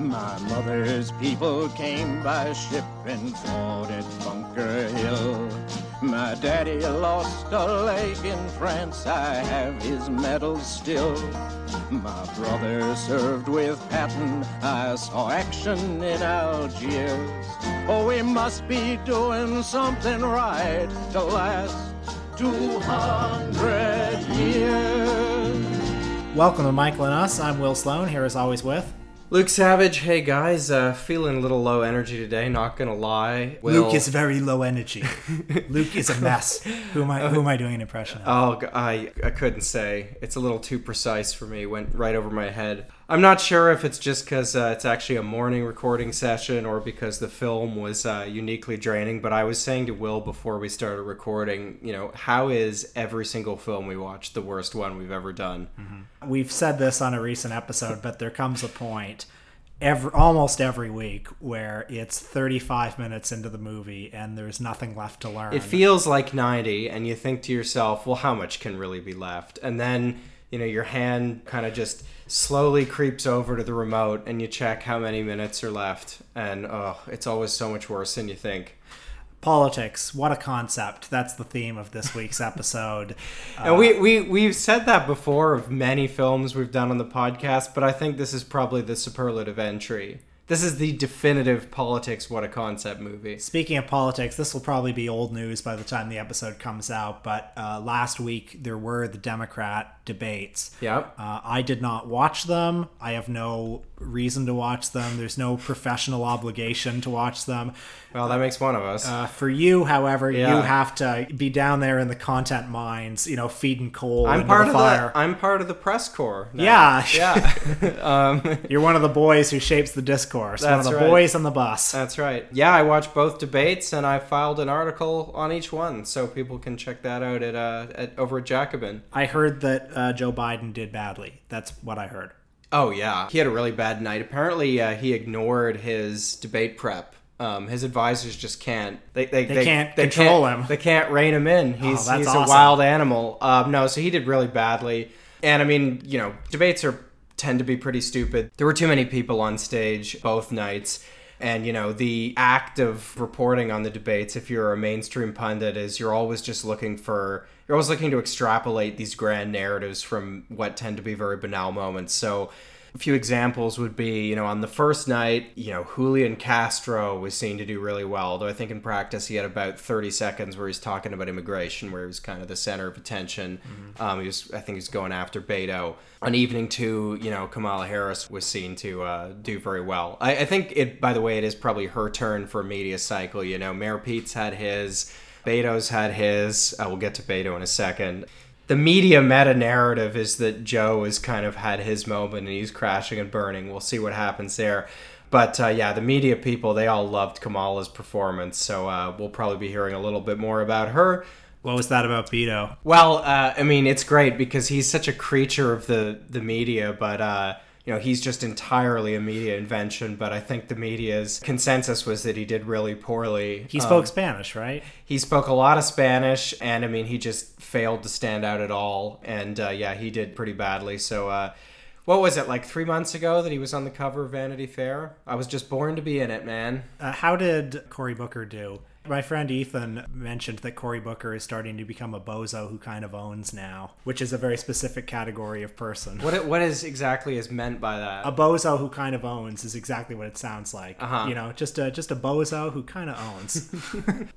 My mother's people came by ship and fought Bunker Hill. My daddy lost a leg in France, I have his medals still. My brother served with Patton, I saw action in Algiers. Oh, we must be doing something right to last 200 years. Welcome to Michael and Us. I'm Will Sloan, here as always with. Luke Savage, hey guys, uh, feeling a little low energy today. Not gonna lie. Will- Luke is very low energy. Luke is a mess. Who am I? Who am I doing an impression of? Oh, I I couldn't say. It's a little too precise for me. Went right over my head. I'm not sure if it's just because uh, it's actually a morning recording session or because the film was uh, uniquely draining. But I was saying to Will before we started recording, you know, how is every single film we watch the worst one we've ever done? We've said this on a recent episode, but there comes a point every almost every week where it's 35 minutes into the movie and there's nothing left to learn. It feels like 90, and you think to yourself, well, how much can really be left? And then, you know, your hand kind of just slowly creeps over to the remote and you check how many minutes are left. And, oh, it's always so much worse than you think. Politics, what a concept. That's the theme of this week's episode. And we, we, we've said that before of many films we've done on the podcast, but I think this is probably the superlative entry. This is the definitive politics, what a concept movie. Speaking of politics, this will probably be old news by the time the episode comes out, but uh, last week there were the Democrat debates. Yep. Uh, I did not watch them. I have no reason to watch them. There's no professional obligation to watch them. Well, that makes one of us. Uh, for you, however, Yeah. you have to be down there in the content mines, you know, feeding coal I'm part the of fire. the I'm part of the press corps. now. Yeah. yeah. um, You're one of the boys who shapes the discourse. one of the right. boys on the bus. That's right. Yeah, I watched both debates and I filed an article on each one, so people can check that out at, uh, at over at Jacobin. I heard that uh, Joe Biden did badly. That's what I heard. Oh yeah, he had a really bad night. Apparently, uh, he ignored his debate prep. Um, his advisors just can't. They they, They can't control can't- him. They can't rein him in. He's that's he's awesome. a wild animal. Um, no, so he did really badly. And I mean, you know, debates are tend to be pretty stupid. There were too many people on stage both nights. And you know the act of reporting on the debates, if you're a mainstream pundit, is you're always just looking for you're always looking to extrapolate these grand narratives from what tend to be very banal moments. So a few examples would be, you know, on the first night, you know, Julian Castro was seen to do really well, though I think in practice he had about 30 seconds where he's talking about immigration, where he was kind of the center of attention. Um, he was, I think he was going after Beto. On evening two, you know, Kamala Harris was seen to uh, do very well. I, I think it, by the way, it is probably her turn for a media cycle. You know, Mayor Pete's had his, Beto's had his. Uh, we'll get to Beto in a second the media meta narrative is that Joe has kind of had his moment and he's crashing and burning. We'll see what happens there. But uh, yeah, the media people, they all loved Kamala's performance. So uh, we'll probably be hearing a little bit more about her. What was that about Beto? Well, uh, I mean, it's great because he's such a creature of the, the media, but. You know, he's just entirely a media invention, but I think the media's consensus was that he did really poorly. He Um, spoke Spanish, right? he spoke a lot of Spanish, and I mean, he just failed to stand out at all. And uh, yeah, he did pretty badly. So, uh, what was it like three months ago that he was on the cover of Vanity Fair? I was just born to be in it, man. Uh, how did Cory Booker do? My friend Ethan mentioned that Cory Booker is starting to become a bozo who kind of owns now, which is a very specific category of person. What what is exactly is meant by that? A bozo who kind of owns is exactly what it sounds like. Uh-huh. You know, just a just a bozo who kind of owns.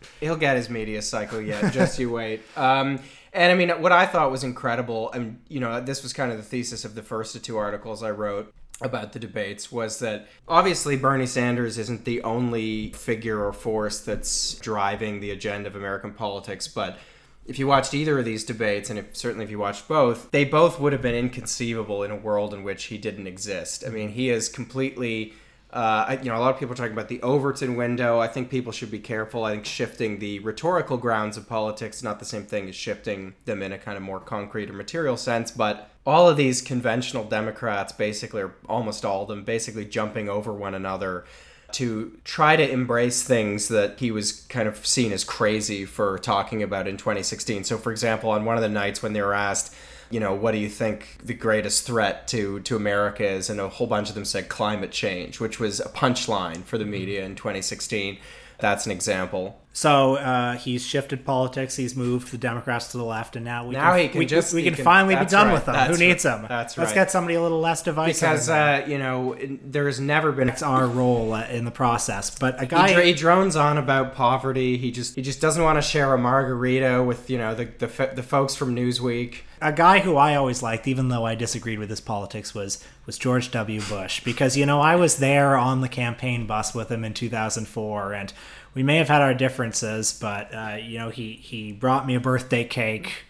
He'll get his media cycle yet. Just you wait. Um, and I mean, what I thought was incredible, and you know, this was kind of the thesis of the first of two articles I wrote about the debates was that obviously Bernie Sanders isn't the only figure or force that's driving the agenda of American politics, but if you watched either of these debates, and if, certainly if you watched both, they both would have been inconceivable in a world in which he didn't exist. I mean, he is completely uh, you know, a lot of people are talking about the Overton window. I think people should be careful. I think shifting the rhetorical grounds of politics is not the same thing as shifting them in a kind of more concrete or material sense. But all of these conventional Democrats, basically, or almost all of them, basically jumping over one another to try to embrace things that he was kind of seen as crazy for talking about in 2016. So, for example, on one of the nights when they were asked, you know, what do you think the greatest threat to to America is? And a whole bunch of them said climate change, which was a punchline for the mm-hmm. media in 2016. That's an example. So uh, he's shifted politics. He's moved the Democrats to the left, and now we Now can, he can we, just- we can, can- finally be done right, with them. Who needs right, him? that's Let's get somebody a little less divisive. Because uh, you know, there has never been it's our role uh, in the process. But a guy, he, he drones on about poverty. He just he just doesn't want to share a margarita with you know the the, the folks from Newsweek. a guy who I always liked, even though I disagreed with his politics, was was George W. Bush because you know I was there on the campaign bus with him in 2004, and we may have had our differences, but uh, you know he he brought me a birthday cake.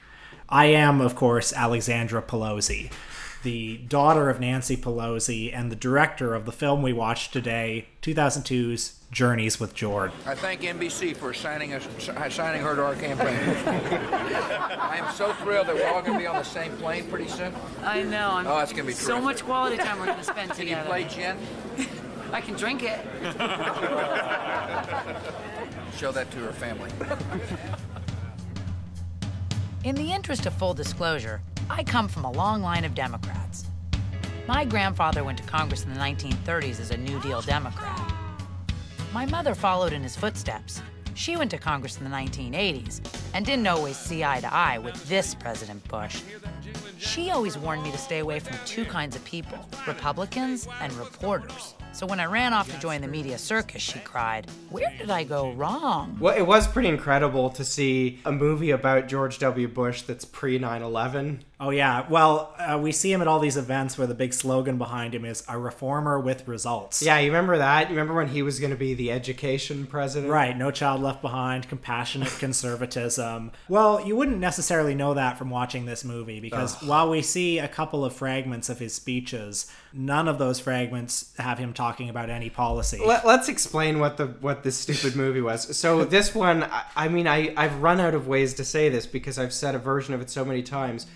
I am, of course, Alexandra Pelosi, the daughter of Nancy Pelosi and the director of the film we watched today, 2002's Journeys with George. I thank NBC for signing us, signing her to our campaign. I am so thrilled that we're all going to be on the same plane pretty soon. I know. I'm, Oh, that's gonna be so much quality time we're gonna spend Can you together. play gin? I can drink it. Show that to her family. In the interest of full disclosure, I come from a long line of Democrats. My grandfather went to Congress in the 1930s as a New Deal Democrat. My mother followed in his footsteps. She went to Congress in the 1980s and didn't always see eye to eye with this President Bush. She always warned me to stay away from two kinds of people Republicans and reporters. So when I ran off to join the media circus, she cried, Where did I go wrong? Well, it was pretty incredible to see a movie about George W. Bush that's pre 9 11. Oh yeah, well, uh, we see him at all these events where the big slogan behind him is "A reformer with results." Yeah, you remember that? You remember when he was going to be the education president? Right, no child left behind, compassionate conservatism. Well, you wouldn't necessarily know that from watching this movie because while we see a couple of fragments of his speeches, none of those fragments have him talking about any policy. Let, us explain what the what this stupid movie was. So this one, I, I mean, I I've run out of ways to say this because I've said a version of it so many times.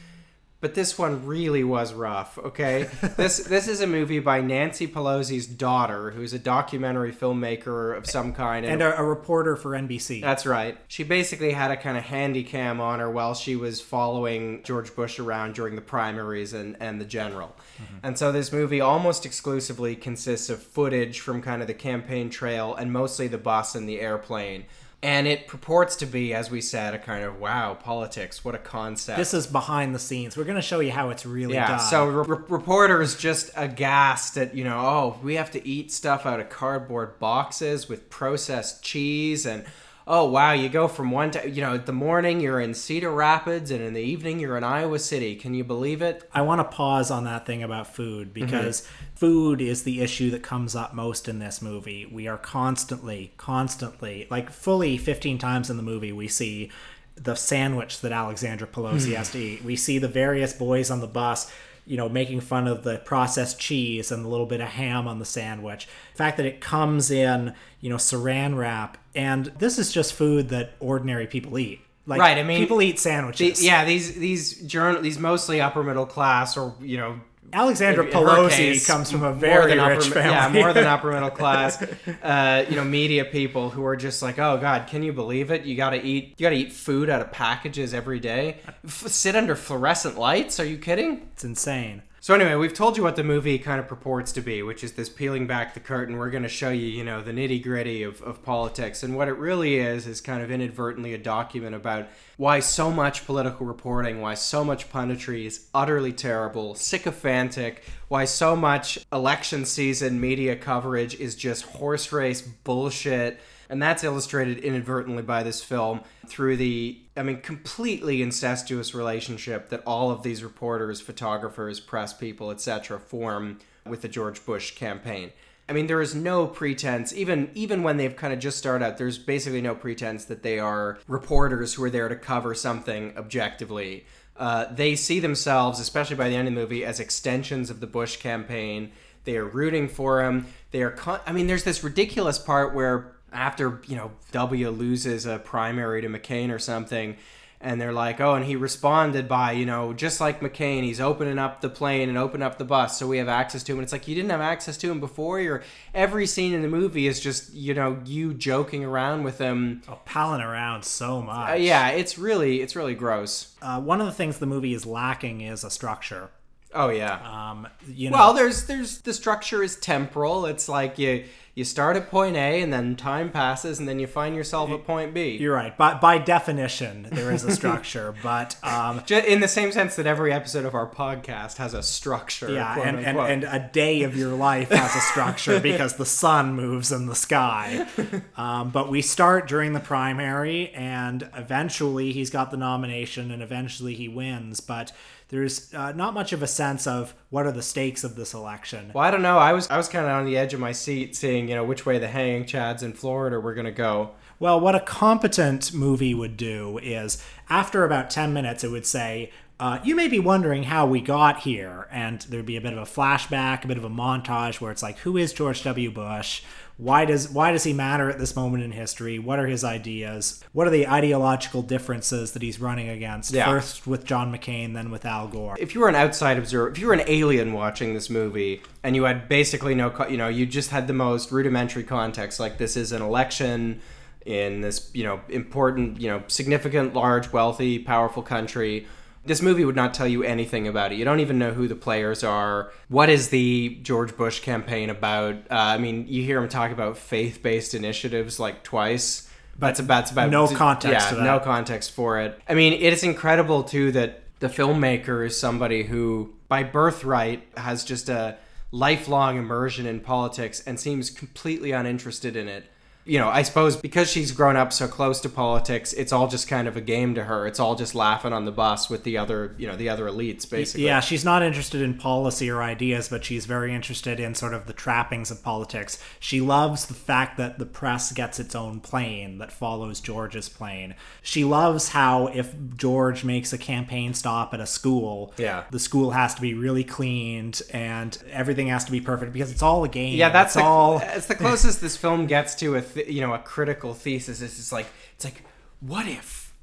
But this one really was rough. Okay, this this is a movie by Nancy Pelosi's daughter, who's a documentary filmmaker of some kind, and a, a reporter for NBC. That's right. She basically had a kind of handy cam on her while she was following George Bush around during the primaries and, and the general. Mm-hmm. And so this movie almost exclusively consists of footage from kind of the campaign trail and mostly the bus and the airplane. And it purports to be, as we said, a kind of wow, politics, what a concept. this is behind the scenes. We're going to show you how it's really Yeah, done. so re- reporters just aghast at, you know, oh, we have to eat stuff out of cardboard boxes with processed cheese and oh wow, you go from one to you know, the morning you're in Cedar Rapids and in the evening you're in Iowa City. Can you believe it? I want to pause on that thing about food mm-hmm. because food is the issue that comes up most in this movie. We are constantly, constantly, like fully 15 times in the movie, we see the sandwich that Alexandra Pelosi has to hmm. eat. We see the various boys on the bus. You know, making fun of the processed cheese and the little bit of ham on the sandwich. The fact that it comes in, you know, saran wrap, and this is just food that ordinary people eat. Like, Right, I mean, people eat The- sandwiches. yeah, these these journal these mostly upper middle class or you know Alexandra in Pelosi case, comes from a very than upper rich family. Yeah, more than upper middle class. Uh, you know, media people who are just like, oh god, can you believe it? You got to eat, you got to eat food out of packages every day. F- sit under fluorescent lights? Are you kidding? It's insane. So anyway, we've told you what the movie kind of purports to be, which is this peeling back the curtain. We're going to show you, you know, the nitty gritty of, of politics, and what it really is is kind of inadvertently a document about why so much political reporting, why so much punditry is utterly terrible, sycophantic, why so much election season media coverage is just horse race bullshit. And that's illustrated inadvertently by this film through the, I mean, completely incestuous relationship that all of these reporters, photographers, press people, etc., form with the George Bush campaign. I mean, there is no pretense, even even when they've kind of just started out, there's basically no pretense that they are reporters who are there to cover something objectively. Uh, they see themselves, especially by the end of the movie, as extensions of the Bush campaign. They are rooting for him. They are. Con- I mean, there's this ridiculous part where after you know W loses a primary to McCain or something, and they're like, oh, and he responded by, you know, just like McCain, he's opening up the plane and opening up the bus, so we have access to him. And it's like you didn't have access to him before. You're every scene in the movie is just, you know, you joking around with him. Oh, palling around so much. Uh, yeah, it's really, it's really gross. Uh, one of the things the movie is lacking is a structure. Oh yeah. Um, you know, Well, there's there's the structure is temporal. It's like you you start at point A and then time passes and then you find yourself at point B. you're right. By by definition, there is a structure, but um, in the same sense that every episode of our podcast has a structure. yeah, and, and, and a day of your life has a structure because the sun moves in the sky. Um, but we start during the primary, and eventually he's got the nomination, and eventually he wins. But there's uh, not much of a sense of what are the stakes of this election. well, I don't know. I was I was kind of on the edge of my seat, seeing you know which way the hanging chads in Florida were gonna go. Well, what a competent movie would do is after about 10 minutes, it would say, uh, You may be wondering how we got here. And there'd be a bit of a flashback, a bit of a montage where it's like, Who is George W. Bush? Why does why does he matter at this moment in history? What are his ideas? What are the ideological differences that he's running against? Yeah. First with John McCain, then with Al Gore. If you were an outside observer, if you were an alien watching this movie and you had basically no, co- you know, you just had the most rudimentary context, like this is an election in this, you know, important, you know, significant, large, wealthy, powerful country. This movie would not tell you anything about it. You don't even know who the players are. What is the George Bush campaign about? Uh, I mean, you hear him talk about faith-based initiatives like twice. But that's about, that's about no context Yeah, that. no context for it. I mean, it is incredible too that the filmmaker is somebody who, by birthright, has just a lifelong immersion in politics and seems completely uninterested in it. You know, I suppose because she's grown up so close to politics, it's all just kind of a game to her. It's all just laughing on the bus with the other, you know, the other elites, basically. Yeah, she's not interested in policy or ideas, but she's very interested in sort of the trappings of politics. She loves the fact that the press gets its own plane that follows George's plane. She loves how if George makes a campaign stop at a school, Yeah. the school has to be really cleaned and everything has to be perfect because it's all a game. Yeah, that's the, all. It's the closest this film gets to a th- you know a critical thesis. It's just like it's like what if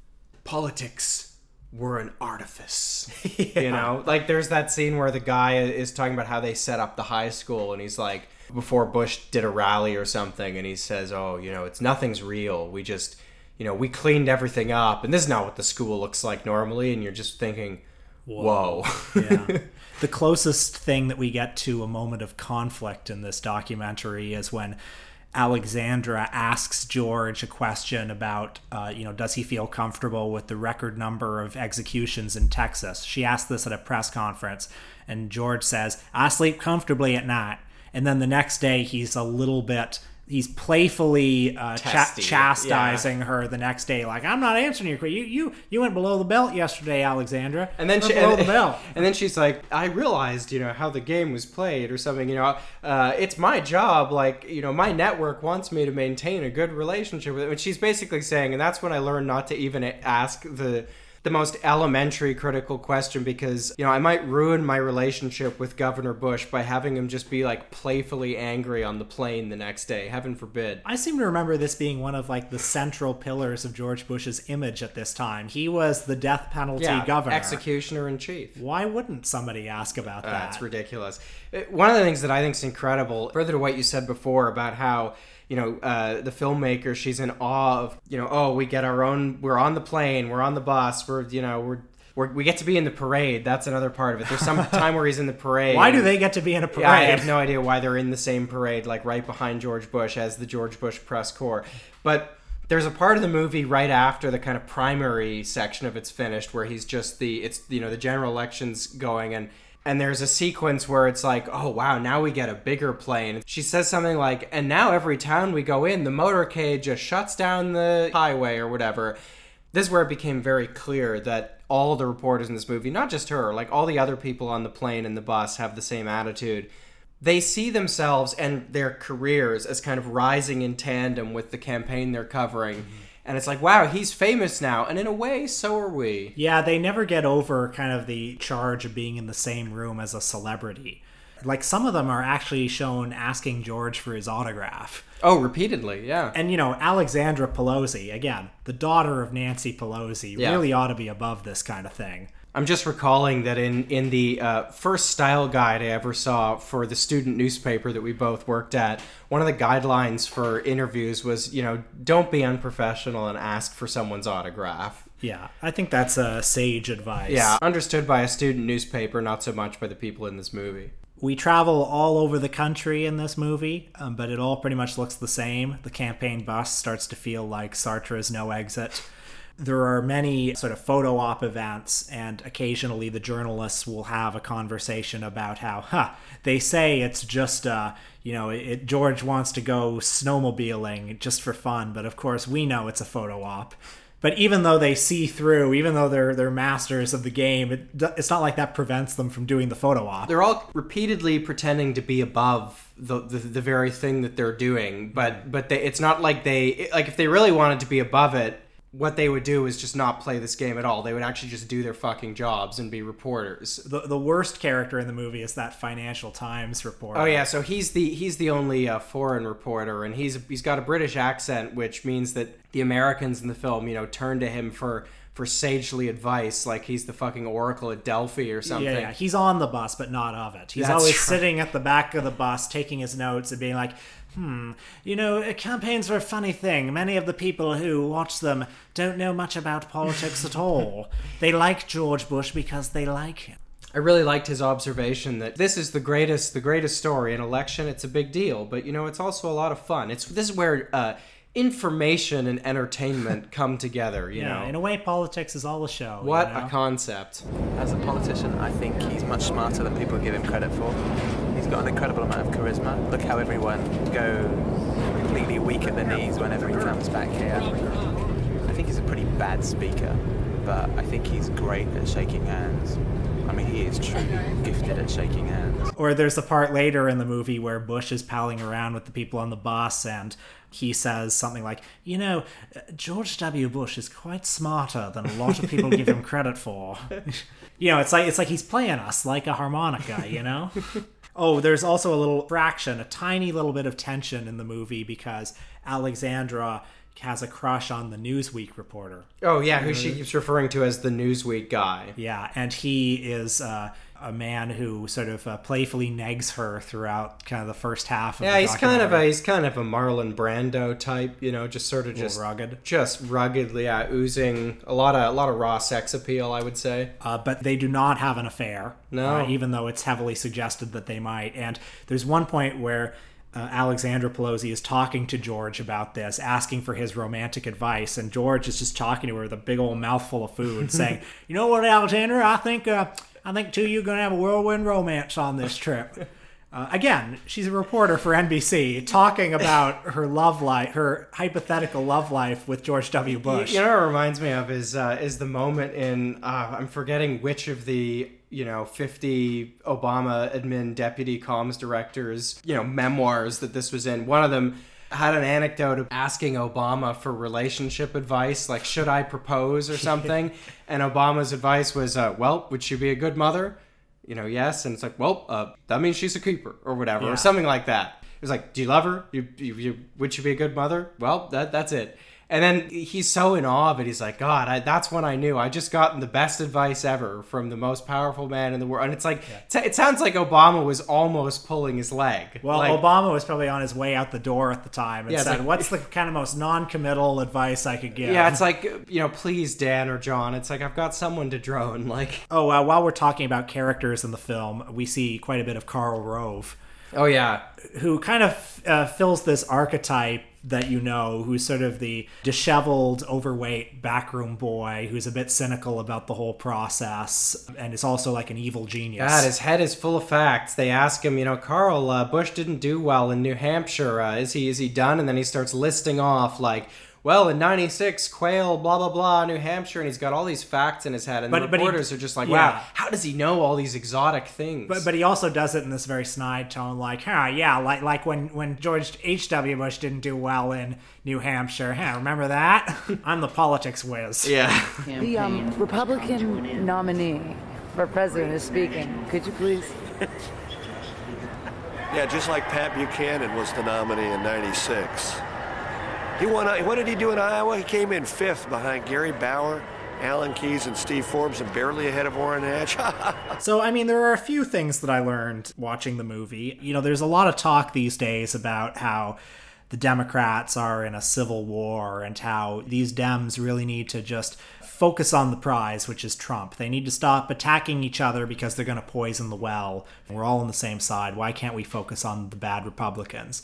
politics were an artifice? You know, like there's that scene where the guy is talking about how they set up the high school, and he's like before Bush did a rally or something, and he says, "Oh, you know, it's nothing's real. We just." You know, we cleaned everything up, and this is not what the school looks like normally. And you're just thinking, "Whoa, yeah. The closest thing that we get to a moment of conflict in this documentary is when Alexandra asks George a question about, uh, you know, does he feel comfortable with the record number of executions in Texas? She asked this at a press conference, and George says, I sleep comfortably at night. And then the next day, he's a little bit. He's playfully uh, Testy, chastising her the next day, like I'm not answering your question. You you you went below the belt yesterday, Alexandra. And then she, below and, the belt. and then she's like, I realized, you know, how the game was played or something. You know, uh, it's my job. Like, you know, my network wants me to maintain a good relationship with it. And she's basically saying, and that's when I learned not to even ask the the most elementary critical question because you know I might ruin my relationship with Governor Bush by having him just be like playfully angry on the plane the next day. Heaven forbid. I seem to remember this being one of like the central pillars of George Bush's image at this time. He was the death penalty Yeah, governor. executioner in chief. Why wouldn't somebody ask about that? That's ridiculous. Uh, One of the things that I think is incredible, further to what you said before about how you know uh, the filmmaker, she's in awe of you know, oh, we get our own, we're on the plane, we're on the bus, we're you know, we're. We're, we get to be in the parade. That's another part of it. There's some time where he's in the parade. Why do they get to be in a parade? I have no idea why they're in the same parade, like right behind George Bush as the George Bush press corps. But there's a part of the movie right after the kind of primary section of it's finished where he's just the it's you know the general elections going and and there's a sequence where it's like, oh wow, now we get a bigger plane. She says something like, and now every town we go in, the motorcade just shuts down the highway or whatever. This is where it became very clear that all the reporters in this movie, not just her, like all the other people on the plane and the bus, have the same attitude. They see themselves and their careers as kind of rising in tandem with the campaign they're covering. Mm-hmm. And it's like, wow, he's famous now. And in a way, so are we. Yeah, they never get over kind of the charge of being in the same room as a celebrity. Like some of them are actually shown asking George for his autograph. Oh, repeatedly, yeah. And you know, Alexandra Pelosi, again, the daughter of Nancy Pelosi, Yeah. really ought to be above this kind of thing. I'm just recalling that in in the uh, first style guide I ever saw for the student newspaper that we both worked at, one of the guidelines for interviews was, you know, don't be unprofessional and ask for someone's autograph. Yeah, I think that's uh, sage advice. Yeah, understood by a student newspaper, not so much by the people in this movie. We travel all over the country in this movie, um, but it all pretty much looks the same. The campaign bus starts to feel like Sartre's No Exit. There are many sort of photo op events, and occasionally the journalists will have a conversation about how, huh, they say it's just, uh, you know, it, George wants to go snowmobiling just for fun, but of course we know it's a photo op. But even though they see through, even though they're they're masters of the game, it, it's not like that prevents them from doing the photo op. They're all repeatedly pretending to be above the the, the very thing that they're doing, but but they, it's not like they like if they really wanted to be above it, what they would do is just not play this game at all. They would actually just do their fucking jobs and be reporters. the, the worst character in the movie is that Financial Times reporter. Oh yeah, so he's the he's the only uh, foreign reporter, and he's he's got a British accent, which means that the Americans in the film, you know, turn to him for for sagely advice, like he's the fucking oracle at Delphi or something. Yeah, yeah, he's on the bus, but not of it. He's That's always right. sitting at the back of the bus, taking his notes and being like, "Hmm, you know, uh, campaigns are a funny thing. Many of the people who watch them don't know much about politics at all. They like George Bush because they like him." I really liked his observation that this is the greatest the greatest story. An election, it's a big deal, but you know, it's also a lot of fun. It's this is where uh, information and entertainment come together. You Yeah, know, in a way, politics is all a show. you what know? a concept. As a politician, I think he's much smarter than people give him credit for. Got an incredible amount of charisma. Look how everyone go completely weak at the knees whenever he comes back here. I think he's a pretty bad speaker, but I think he's great at shaking hands. I mean, he is truly gifted at shaking hands. Or there's a part later in the movie where Bush is palling around with the people on the bus and he says something like, You know, George W. Bush is quite smarter than a lot of people give him credit for. you know, it's like it's like he's playing us like a harmonica, you know? oh, there's also a little fraction, a tiny little bit of tension in the movie because Alexandra has a crush on the Newsweek reporter. Oh yeah, who she keeps referring to as the Newsweek guy. Yeah, and he is uh, a man who sort of uh, playfully negs her throughout kind of the first half. Of Yeah, the he's kind of a he's kind of a Marlon Brando type, you know, just sort of just rugged. just ruggedly yeah, oozing a lot of a lot of raw sex appeal, I would say. Uh, but they do not have an affair. No. uh, even though it's heavily suggested that they might. And there's one point where. Uh, Alexandra Pelosi is talking to George about this, asking for his romantic advice, and George is just talking to her with a big old mouthful of food, saying, "You know what, Alexandra? I think uh, I think two of you are going to have a whirlwind romance on this trip." Uh, again, she's a reporter for NBC talking about her love life, her hypothetical love life with George W. Bush. You know what it reminds me of is uh, is the moment in uh, I'm forgetting which of the you know 50 Obama admin deputy comms directors you know memoirs that this was in. One of them had an anecdote of asking Obama for relationship advice, like should I propose or something, and Obama's advice was, uh, well, would she be a good mother? You know, yes, and it's like, well, uh, that means she's a keeper or whatever, Yeah. or something like that. It was like, do you love her? You, you, you, would she be a good mother? Well, that that's it. And then he's so in awe of it. He's like, God, I, that's when I knew. I just gotten the best advice ever from the most powerful man in the world. And it's like, t- it sounds like Obama was almost pulling his leg. well, like, Obama was probably on his way out the door at the time and Yeah, said, like- "What's the kind of most non-committal advice I could give?" Yeah, it's like, you know, please, Dan or John. It's like, I've got someone to drone. Like, oh, uh, while we're talking about characters in the film, we see quite a bit of Karl Rove, oh, yeah. who kind of uh, fills this archetype that you know, who's sort of the disheveled, overweight backroom boy who's a bit cynical about the whole process and is also like an evil genius. God, his head is full of facts. They ask him, you know, Karl, uh, Bush didn't do well in New Hampshire. Uh, is he is he done? And then he starts listing off like, well, in '96, Quayle, blah blah blah, New Hampshire, and he's got all these facts in his head. And But- the but he- reporters are just like, yeah. wow, how does he know all these exotic things? But, but he also does it in this very snide tone, like, huh, yeah, like like when, when George H.W. Bush didn't do well in New Hampshire. Huh, remember that? I'm the politics whiz. yeah, The um, Republican nominee for president is speaking. Could you please? Yeah, just like Pat Buchanan was the nominee in '96. He won. uh, What did he do in Iowa? He came in fifth behind Gary Bauer, Alan Keyes, and Steve Forbes, and barely ahead of Orrin Hatch. So, I mean, there are a few things that I learned watching the movie. You know, there's a lot of talk these days about how the Democrats are in a civil war and how these Dems really need to just focus on the prize, which is Trump. They need to stop attacking each other because they're going to poison the well. We're all on the same side. Why can't we focus on the bad Republicans?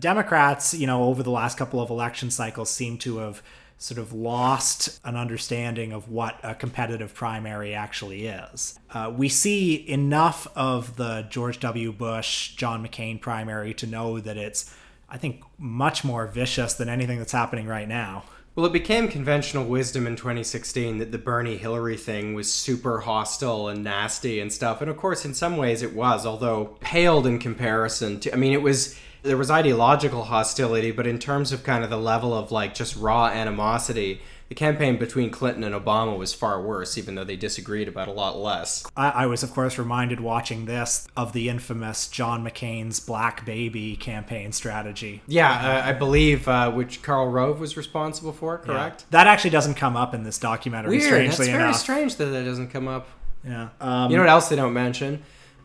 Democrats, you know, over the last couple of election cycles seem to have sort of lost an understanding of what a competitive primary actually is. Uh, we see enough of the George W. Bush, John McCain primary to know that it's, I think, much more vicious than anything that's happening right now. Well, it became conventional wisdom in 2016 that the Bernie Hillary thing was super hostile and nasty and stuff. And of course, in some ways it was, although paled in comparison to, I mean, it was, there was ideological hostility, but in terms of kind of the level of like just raw animosity, the campaign between Clinton and Obama was far worse, even though they disagreed about a lot less. I, I was, of course, reminded watching this of the infamous John McCain's Black Baby campaign strategy. Yeah, uh, I believe uh, which Karl Rove was responsible for, correct? That actually doesn't come up in this documentary, Weird. strangely That's very strange that that doesn't come up. Yeah. Um, You know what else they don't mention?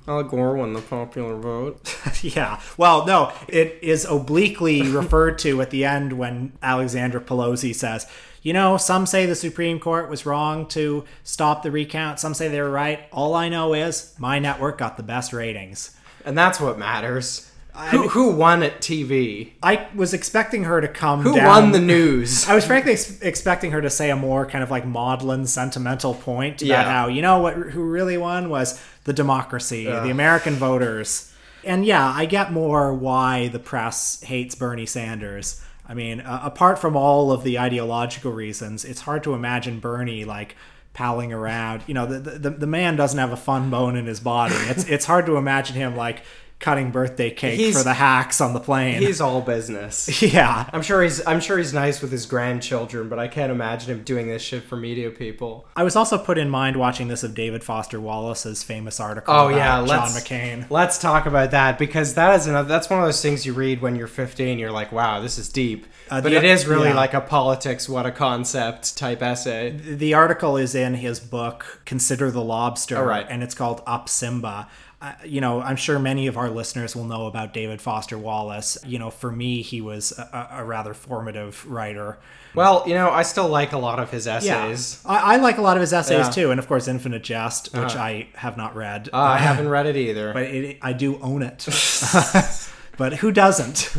Al Gore won the popular vote. yeah. Well, no, it is obliquely referred to at the end when Alexandra Pelosi says, you know, some say the Supreme Court was wrong to stop the recount. Some say they were right. All I know is my network got the best ratings. And that's what matters. Who, who won at TV? I was expecting her to come Who down- won the news? I was frankly ex- expecting her to say a more kind of like maudlin, sentimental point about Yeah. how you know what who really won was the democracy, the American voters. And yeah, I get more why the press hates Bernie Sanders. I mean, uh, apart from all of the ideological reasons, it's hard to imagine Bernie like palling around. You know, the the, the man doesn't have a fun bone in his body. It's it's hard to imagine him like cutting birthday cake He's- for the hacks on the plane. He's all business. yeah. I'm sure he's I'm sure he's nice with his grandchildren, but I can't imagine him doing this shit for media people. I was also put in mind watching this of David Foster Wallace's famous article Oh yeah, John let's McCain. let's talk about that because that is another. That's one of those things you read when you're 15. You're like, wow, this is deep. Uh, but the- it is really yeah. like a politics, what a concept type essay. The article is in his book Consider the Lobster, Oh, right. and it's called Up Simba. Uh, you know, I'm sure many of our listeners will know about David Foster Wallace. You know, for me, he was a, a rather formative writer. Well, you know, I still like a lot of his essays. I, I like a lot of his essays Yeah. too, and of course, Infinite Jest, which Uh-huh. I have not read. Uh, I haven't read it either. but it, I do own it. but who doesn't?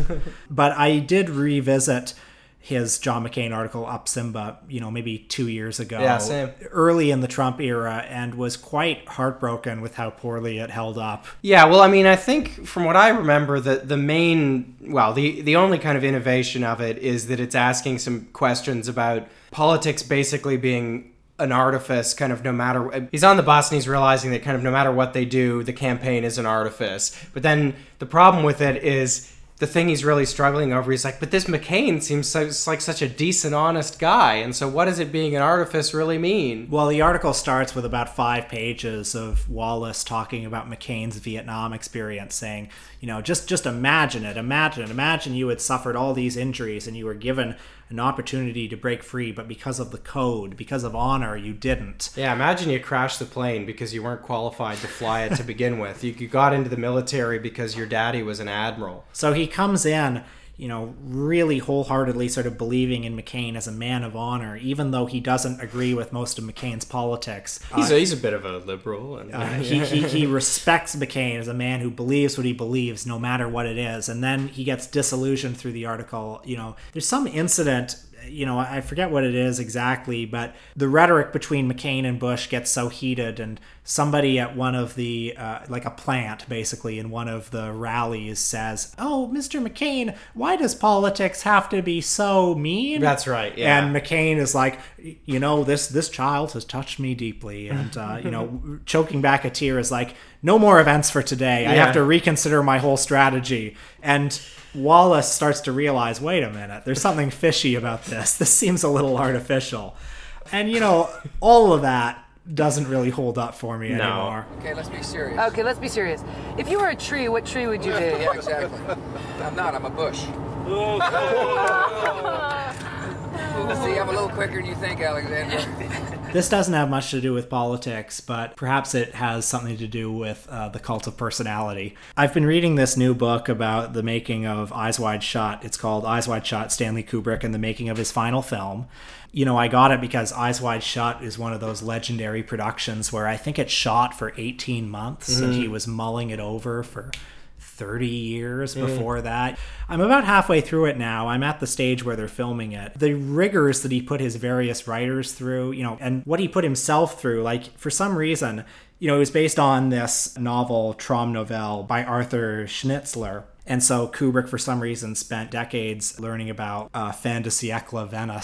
but I did revisit his John McCain article Up Simba, you know, maybe two years ago, Yeah, same. early in the Trump era, and was quite heartbroken with how poorly it held up. Yeah, well, I mean, I think from what I remember, that the main, well, the the only kind of innovation of it is that it's asking some questions about politics basically being an artifice, kind of no matter. He's on the bus and he's realizing that kind of no matter what they do, the campaign is an artifice. But then the problem with it is. The thing he's really struggling over, he's like, but this McCain seems so, like such a decent, honest guy, and so what does it being an artifice really mean? Well, the article starts with about five pages of Wallace talking about McCain's Vietnam experience, saying, you know, just just imagine it, imagine it, imagine you had suffered all these injuries and you were given an opportunity to break free, but because of the code, because of honor, you didn't. Yeah, imagine you crashed the plane because you weren't qualified to fly it to begin with. You, you got into the military because your daddy was an admiral. So he comes in, you know, really wholeheartedly sort of believing in McCain as a man of honor, even though he doesn't agree with most of McCain's politics. He's, Uh, a, he's a bit of a liberal. And, Uh, he, he, he respects McCain as a man who believes what he believes, no matter what it is. And then he gets disillusioned through the article. You know, there's some incident, you know, I forget what it is exactly, but the rhetoric between McCain and Bush gets so heated, and somebody at one of the, uh, like a plant basically, in one of the rallies says, Oh, Mr. McCain, why does politics have to be so mean? That's right, yeah. And McCain is like, you know, this this child has touched me deeply, and uh, you know, choking back a tear is like, no more events for today. I have to reconsider my whole strategy. And Wallace starts to realize, wait a minute, there's something fishy about this. This seems a little artificial. And you know, all of that doesn't really hold up for me anymore. Okay, let's be serious. Okay, let's be serious. If you were a tree, what tree would you be? Yeah, exactly. I'm not. I'm a bush. Oh. See, I'm a little quicker than you think, Alexander. This doesn't have much to do with politics, but perhaps it has something to do with uh, the cult of personality. I've been reading this new book about the making of Eyes Wide Shut. It's called Eyes Wide Shut Stanley Kubrick and the making of his final film. You know, I got it because Eyes Wide Shut is one of those legendary productions where I think it shot for 18 months and he was mulling it over for 30 years before that. I'm about halfway through it now. I'm at the stage where they're filming it. The rigors that he put his various writers through, you know, and what he put himself through, like for some reason, you know, it was based on this novel, Traumnovelle by Arthur Schnitzler. And so Kubrick, for some reason, spent decades learning about uh, fin de siècle Vienna.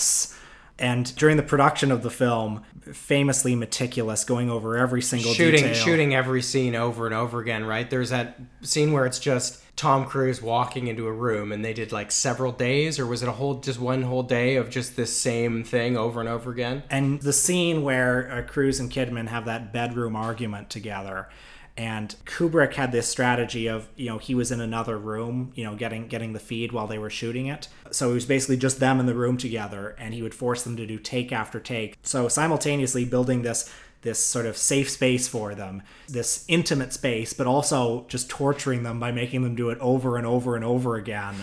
And during the production of the film, famously meticulous, going over every single shooting detail. shooting every scene over and over again right there's that scene where it's just tom cruise walking into a room and they did like several days or was it a whole just one whole day of just this same thing over and over again and the scene where uh, Cruise and Kidman have that bedroom argument together, and Kubrick had this strategy of you know he was in another room, you know, getting getting the feed while they were shooting it. So it was basically just them in the room together, and he would force them to do take after take. So simultaneously building this this sort of safe space for them, this intimate space, but also just torturing them by making them do it over and over and over again.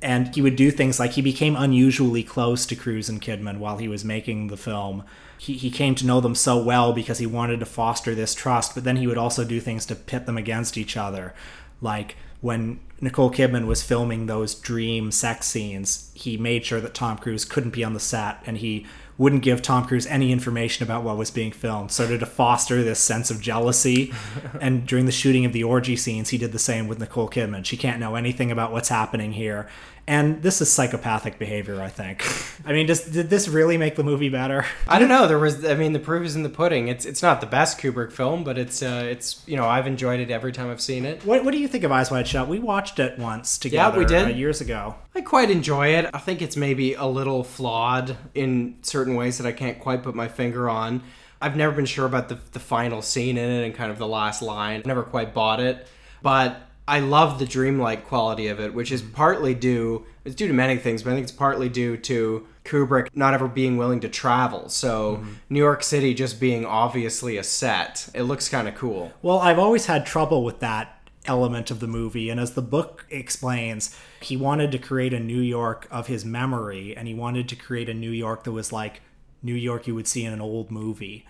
And he would do things like he became unusually close to Cruise and Kidman while he was making the film. He, he came to know them so well because he wanted to foster this trust, but then he would also do things to pit them against each other. Like when Nicole Kidman was filming those dream sex scenes, he made sure that Tom Cruise couldn't be on the set and he wouldn't give Tom Cruise any information about what was being filmed, sort of to foster this sense of jealousy. and during the shooting of the orgy scenes, he did the same with Nicole Kidman. She can't know anything about what's happening here. And this is psychopathic behavior, I think. I mean, does, did this really make the movie better? I don't know. There was, I mean, the proof is in the pudding. It's it's not the best Kubrick film, but it's uh, it's you know I've enjoyed it every time I've seen it. What, what do you think of Eyes Wide Shut? We watched it once together Yeah, we did. uh, years ago. I quite enjoy it. I think it's maybe a little flawed in certain ways that I can't quite put my finger on. I've never been sure about the the final scene in it and kind of the last line. Never quite bought it, but I love the dreamlike quality of it, which is mm-hmm. partly due. It's due to many things, but I think it's partly due to Kubrick not ever being willing to travel. So mm-hmm. New York City just being obviously a set. It looks kind of cool. Well, I've always had trouble with that element of the movie. And as the book explains, he wanted to create a New York of his memory, and he wanted to create a New York that was like New York you would see in an old movie.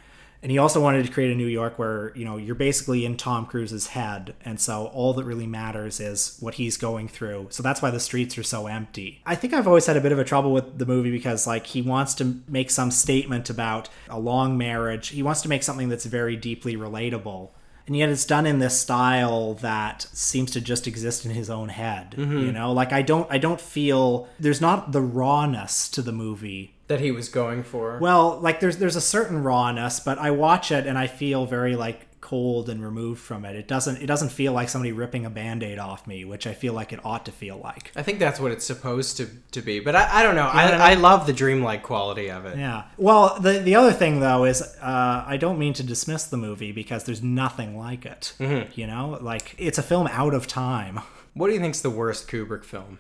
And he also wanted to create a New York where, you know, you're basically in Tom Cruise's head. And so all that really matters is what he's going through. So that's why the streets are so empty. I think I've always had a bit of a trouble with the movie because, like, he wants to make some statement about a long marriage. He wants to make something that's very deeply relatable and yet it's done in this style that seems to just exist in his own head you mm-hmm. know like i don't i don't feel there's not the rawness to the movie That he was going for. well like there's there's a certain rawness but i watch it and i feel very like cold and removed from it it doesn't it doesn't feel like somebody ripping a band-aid off me which i feel like it ought to feel like I think that's what it's supposed to, to be, but I, I don't know. what I I, I love the dreamlike quality of it. yeah well the the other thing though is uh, i don't mean to dismiss the movie because there's nothing like it you know like it's a film out of time What do you think's the worst Kubrick film?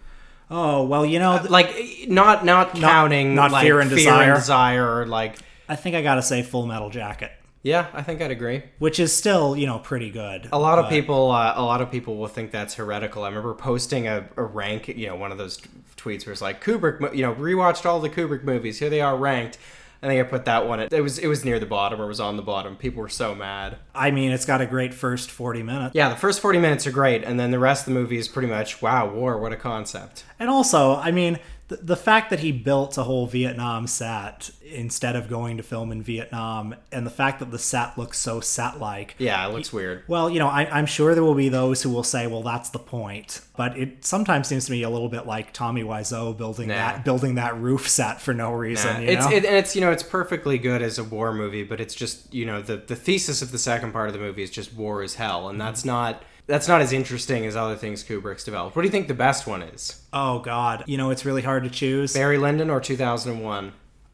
Oh well you know th- Like not not counting not like, Fear and Desire. Desire, or like I think I gotta say Full Metal Jacket, yeah, I think I'd agree. which is still you know pretty good. A lot of people, uh, a lot of people will think that's heretical. I remember posting a, a rank, you know, one of those t- tweets where it's like Kubrick, you know, rewatched all the Kubrick movies. Here they are ranked. I think I put that one. At, it was it was near the bottom or was on the bottom. People were so mad. I mean, it's got a great first forty minutes. Yeah, the first forty minutes are great, and then the rest of the movie is pretty much wow, war, what a concept. And also, I mean, the, the fact that he built a whole Vietnam set instead of going to film in Vietnam, and the fact that the set looks so set-like. Yeah, it looks weird. Well, you know, I, I'm sure there will be those who will say, "Well, that's the point." But it sometimes seems to me a little bit like Tommy Wiseau building Nah. that building that roof set for no reason. Nah, you it's know? it, and it's you know it's perfectly good as a war movie, but it's just you know the the thesis of the second part of the movie is just war is hell, and mm-hmm. that's not that's not as interesting as other things Kubrick's developed. What do you think the best one is? oh God, you know, it's really hard to choose. Barry Lyndon or 2001?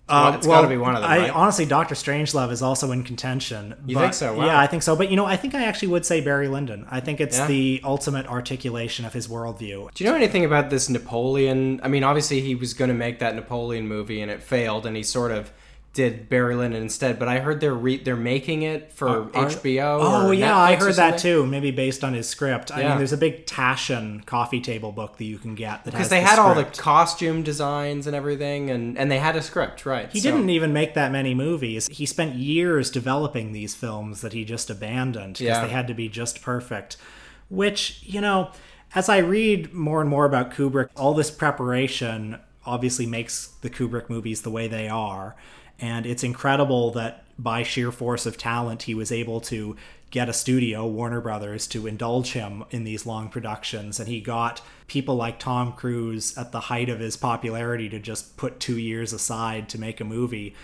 Um, it's got to be one of them. I, right? Honestly, Doctor Strangelove is also in contention. You but- think so? Wow. Yeah, I think so. But you know, I think I actually would say Barry Lyndon. I think it's Yeah. the ultimate articulation of his worldview. Do you know anything about this Napoleon? I mean, obviously he was going to make that Napoleon movie and it failed, and he sort of did Barry Lyndon instead. But I heard they're re- they're making it for Are- HBO. Oh yeah, I Netflix or heard that too. Maybe based on his script. Yeah. I mean, there's a big Taschen coffee table book that you can get that Because they the had all the costume designs and everything, and, and they had a script, right? He so- didn't even make that many movies. He spent years developing these films that he just abandoned because Yeah. they had to be just perfect. Which, you know, as I read more and more about Kubrick, all this preparation obviously makes the Kubrick movies the way they are. And it's incredible that by sheer force of talent, he was able to get a studio, Warner Brothers, to indulge him in these long productions. And he got people like Tom Cruise at the height of his popularity to just put two years aside to make a movie.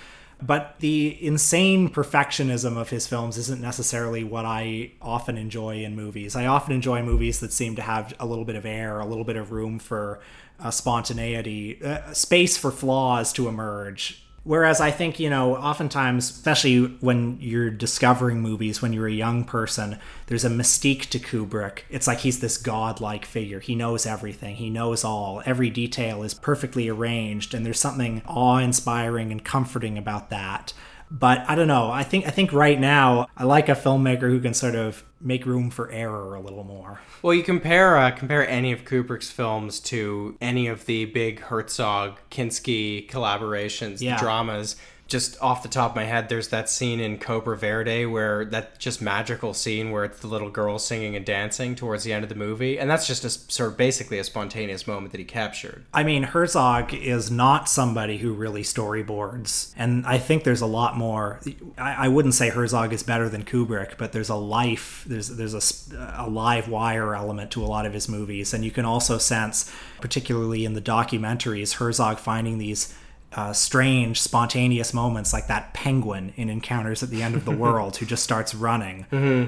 But the insane perfectionism of his films isn't necessarily what I often enjoy in movies. I often enjoy movies that seem to have a little bit of air, a little bit of room for uh, spontaneity, uh, space for flaws to emerge. Whereas I think, you know, oftentimes, especially when you're discovering movies when you're a young person, there's a mystique to Kubrick. It's like he's this godlike figure. He knows everything, he knows all. Every detail is perfectly arranged, and there's something awe inspiring and comforting about that. But I don't know. I think I think right now I like a filmmaker who can sort of make room for error a little more. Well, you compare uh, compare any of Kubrick's films to any of the big Herzog Kinski collaborations, Yeah. the dramas. Just off the top of my head, there's that scene in Cobra Verde where that just magical scene where it's the little girl singing and dancing towards the end of the movie, and that's just a sort of basically a spontaneous moment that he captured. I mean, Herzog is not somebody who really storyboards, and I think there's a lot more. I, I wouldn't say Herzog is better than Kubrick, but there's a life, there's there's a, a live wire element to a lot of his movies, and you can also sense, particularly in the documentaries, Herzog finding these. Uh, strange, spontaneous moments like that penguin in Encounters at the End of the World who just starts running.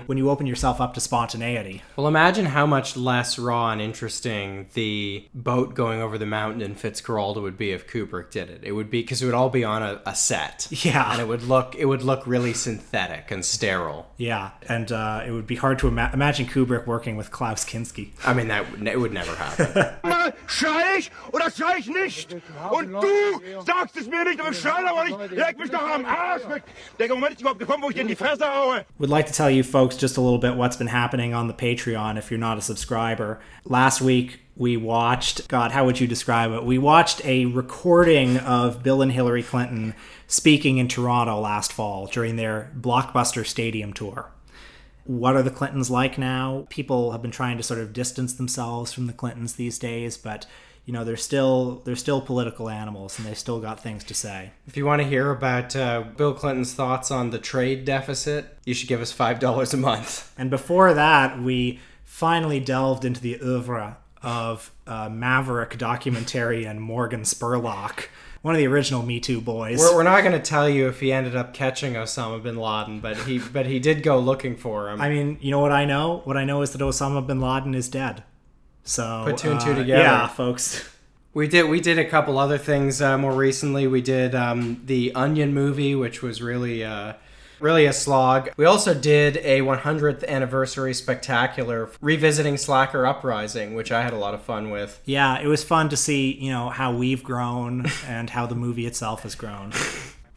When you open yourself up to spontaneity, Well, imagine how much less raw and interesting the boat going over the mountain in Fitzcarraldo would be if Kubrick did it. It would be because it would all be on a, a set. Yeah. and it would look it would look really synthetic and sterile. yeah, and uh, it would be hard to ima- imagine Kubrick working with Klaus Kinski. I mean, that would- it would never happen. Schrei ich oder schrei ich nicht? Und du sagst es mir nicht, aber schrei aber nicht. Leg mich doch am Arsch weg. Der Moment ist überhaupt gekommen, wo ich dir in die Fresse haue. Would like to tell you folks just a little bit what's been happening on the Patreon if you're not a subscriber. Last week we watched, God, how would you describe it? We watched a recording of Bill and Hillary Clinton speaking in Toronto last fall during their Blockbuster Stadium tour. What are the Clintons like now? People have been trying to sort of distance themselves from the Clintons these days, but you know they're still they're still political animals and they've still got things to say. if you want to hear about uh, Bill Clinton's thoughts on the trade deficit, you should give us five dollars a month. And before that, we finally delved into the oeuvre of uh, maverick documentarian Morgan Spurlock, one of the original Me Too boys. We're, we're not going to tell you if he ended up catching Osama bin Laden, but he but he did go looking for him. I mean, you know what I know? What I know is that Osama bin Laden is dead. So Put two and two uh, together. Yeah, folks. We did we did a couple other things uh, more recently. We did um, the Onion movie, which was really uh, really a slog. We also did a 100th anniversary spectacular revisiting Slacker Uprising, which I had a lot of fun with. Yeah, it was fun to see, you know, how we've grown and how the movie itself has grown.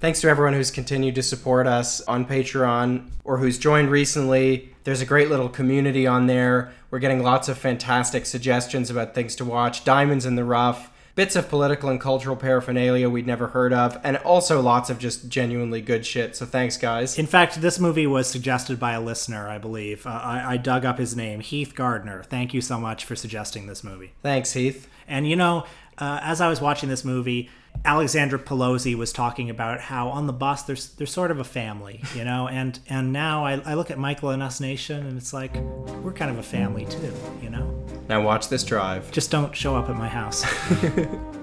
Thanks to everyone who's continued to support us on Patreon or who's joined recently. There's a great little community on there. We're getting lots of fantastic suggestions about things to watch, diamonds in the rough, bits of political and cultural paraphernalia we'd never heard of, and also lots of just genuinely good shit. So thanks, guys. In fact, this movie was suggested by a listener, I believe. Uh, I, I dug up his name, Heath Gardner. Thank you so much for suggesting this movie. Thanks, Heath. And you know, uh, as I was watching this movie, Alexandra Pelosi was talking about how on the bus there's there's sort of a family, you know, and and now I, I look at Michael and Us Nation and it's like we're kind of a family too, you know. Now watch this drive. Just don't show up at my house.